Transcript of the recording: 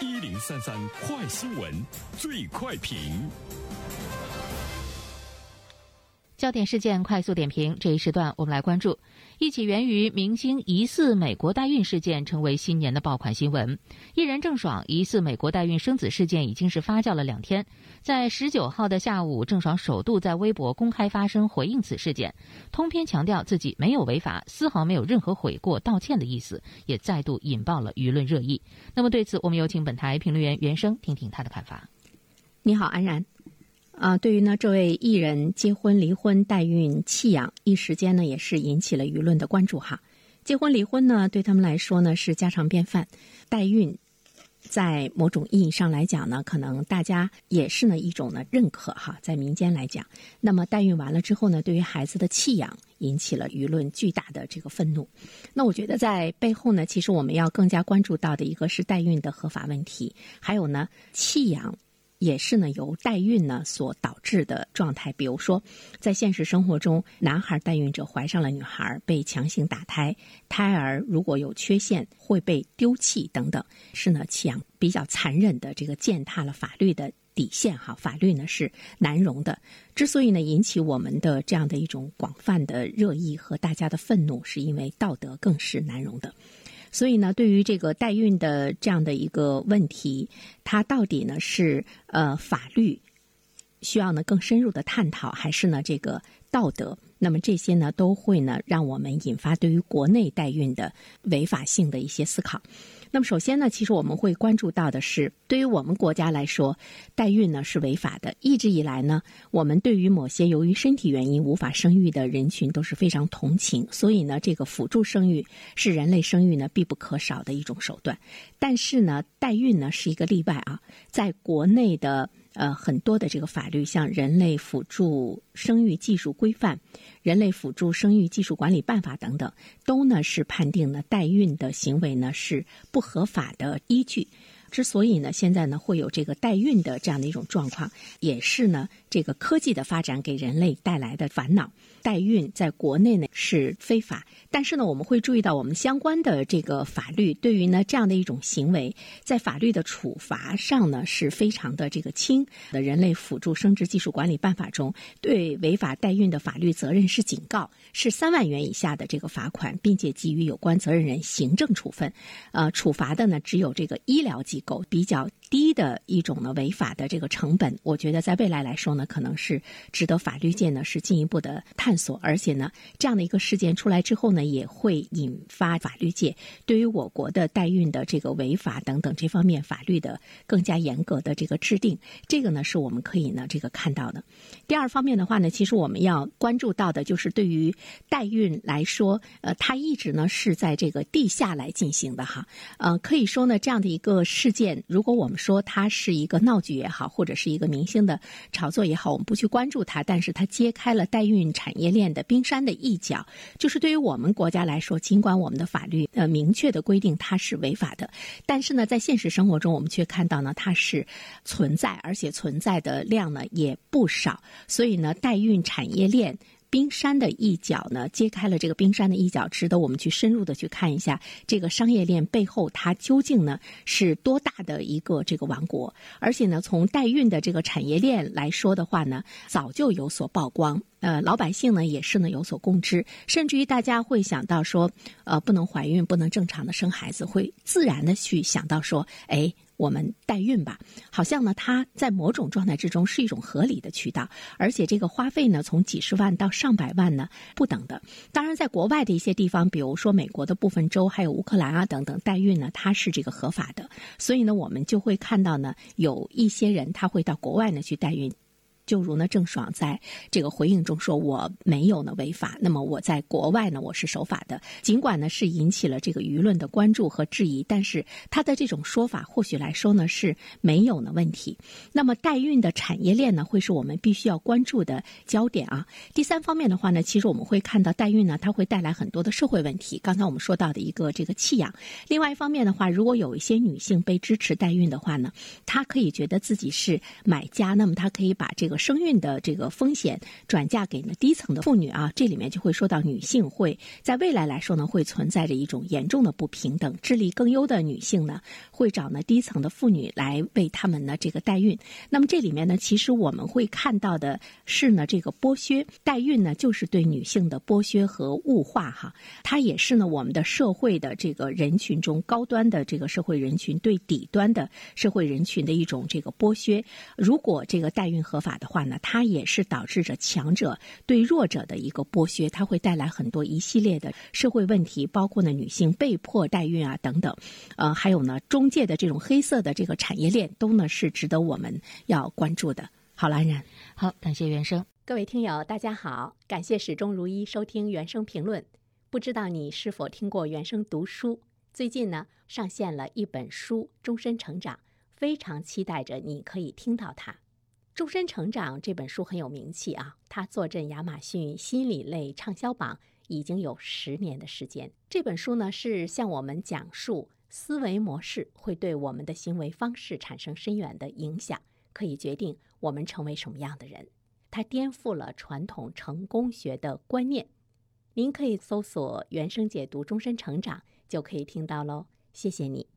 一零三三快新闻，最快评。焦点事件快速点评，这一时段我们来关注一起源于明星疑似美国代孕事件，成为新年的爆款新闻。艺人郑爽疑似美国代孕生子事件已经是发酵了两天，在十九号的下午，郑爽首度在微博公开发声回应此事件，通篇强调自己没有违法，丝毫没有任何悔过道歉的意思，也再度引爆了舆论热议。那么对此，我们有请本台评论员袁生听听他的看法。你好，安然。啊，对于呢这位艺人结婚、离婚、代孕、弃养，一时间呢也是引起了舆论的关注哈。结婚、离婚呢对他们来说呢是家常便饭，代孕在某种意义上来讲呢，可能大家也是呢一种呢认可哈，在民间来讲。那么代孕完了之后呢，对于孩子的弃养引起了舆论巨大的这个愤怒。那我觉得在背后呢，其实我们要更加关注到的一个是代孕的合法问题，还有呢弃养。也是呢，由代孕呢所导致的状态。比如说，在现实生活中，男孩代孕者怀上了女孩，被强行打胎，胎儿如果有缺陷会被丢弃等等，是呢强比较残忍的这个践踏了法律的底线哈。法律呢是难容的。之所以呢引起我们的这样的一种广泛的热议和大家的愤怒，是因为道德更是难容的。所以呢，对于这个代孕的这样的一个问题，它到底呢是呃法律需要呢更深入的探讨，还是呢这个道德？那么这些呢都会呢让我们引发对于国内代孕的违法性的一些思考。那么首先呢，其实我们会关注到的是，对于我们国家来说，代孕呢是违法的。一直以来呢，我们对于某些由于身体原因无法生育的人群都是非常同情，所以呢，这个辅助生育是人类生育呢必不可少的一种手段。但是呢，代孕呢是一个例外啊，在国内的。呃，很多的这个法律，像《人类辅助生育技术规范》《人类辅助生育技术管理办法》等等，都呢是判定呢代孕的行为呢是不合法的依据。之所以呢现在呢会有这个代孕的这样的一种状况，也是呢这个科技的发展给人类带来的烦恼。代孕在国内呢是非法，但是呢我们会注意到，我们相关的这个法律对于呢这样的一种行为，在法律的处罚上呢是非常的这个轻。的人类辅助生殖技术管理办法中，对违法代孕的法律责任是警告，是三万元以下的这个罚款，并且给予有关责任人行政处分。呃，处罚的呢只有这个医疗机狗比较。低的一种呢违法的这个成本，我觉得在未来来说呢，可能是值得法律界呢是进一步的探索，而且呢，这样的一个事件出来之后呢，也会引发法律界对于我国的代孕的这个违法等等这方面法律的更加严格的这个制定，这个呢是我们可以呢这个看到的。第二方面的话呢，其实我们要关注到的就是对于代孕来说，呃，它一直呢是在这个地下来进行的哈，呃，可以说呢这样的一个事件，如果我们说它是一个闹剧也好，或者是一个明星的炒作也好，我们不去关注它，但是它揭开了代孕产业链的冰山的一角。就是对于我们国家来说，尽管我们的法律呃明确的规定它是违法的，但是呢，在现实生活中，我们却看到呢它是存在，而且存在的量呢也不少。所以呢，代孕产业链。冰山的一角呢，揭开了这个冰山的一角，值得我们去深入的去看一下这个商业链背后它究竟呢是多大的一个这个王国。而且呢，从代孕的这个产业链来说的话呢，早就有所曝光，呃，老百姓呢也是呢有所共知，甚至于大家会想到说，呃，不能怀孕，不能正常的生孩子，会自然的去想到说，哎。我们代孕吧，好像呢，它在某种状态之中是一种合理的渠道，而且这个花费呢，从几十万到上百万呢不等的。当然，在国外的一些地方，比如说美国的部分州，还有乌克兰啊等等，代孕呢，它是这个合法的。所以呢，我们就会看到呢，有一些人他会到国外呢去代孕。就如呢，郑爽在这个回应中说：“我没有呢违法，那么我在国外呢，我是守法的。尽管呢是引起了这个舆论的关注和质疑，但是他的这种说法或许来说呢是没有呢问题。那么代孕的产业链呢，会是我们必须要关注的焦点啊。第三方面的话呢，其实我们会看到代孕呢，它会带来很多的社会问题。刚才我们说到的一个这个弃养，另外一方面的话，如果有一些女性被支持代孕的话呢，她可以觉得自己是买家，那么她可以把这个。生孕的这个风险转嫁给了低层的妇女啊，这里面就会说到女性会在未来来说呢，会存在着一种严重的不平等。智力更优的女性呢，会找呢低层的妇女来为他们呢这个代孕。那么这里面呢，其实我们会看到的是呢，这个剥削代孕呢，就是对女性的剥削和物化哈。它也是呢我们的社会的这个人群中高端的这个社会人群对底端的社会人群的一种这个剥削。如果这个代孕合法的话呢，它也是导致着强者对弱者的一个剥削，它会带来很多一系列的社会问题，包括呢女性被迫代孕啊等等，呃，还有呢中介的这种黑色的这个产业链，都呢是值得我们要关注的。好了，安然，好，感谢原生。各位听友，大家好，感谢始终如一收听原声评论。不知道你是否听过原声读书？最近呢上线了一本书《终身成长》。非常期待着你可以听到它。《终身成长》这本书很有名气啊，它坐镇亚马逊心理类畅销榜已经有十年的时间。这本书呢是向我们讲述思维模式会对我们的行为方式产生深远的影响，可以决定我们成为什么样的人。它颠覆了传统成功学的观念。您可以搜索“原声解读终身成长”就可以听到喽。谢谢你。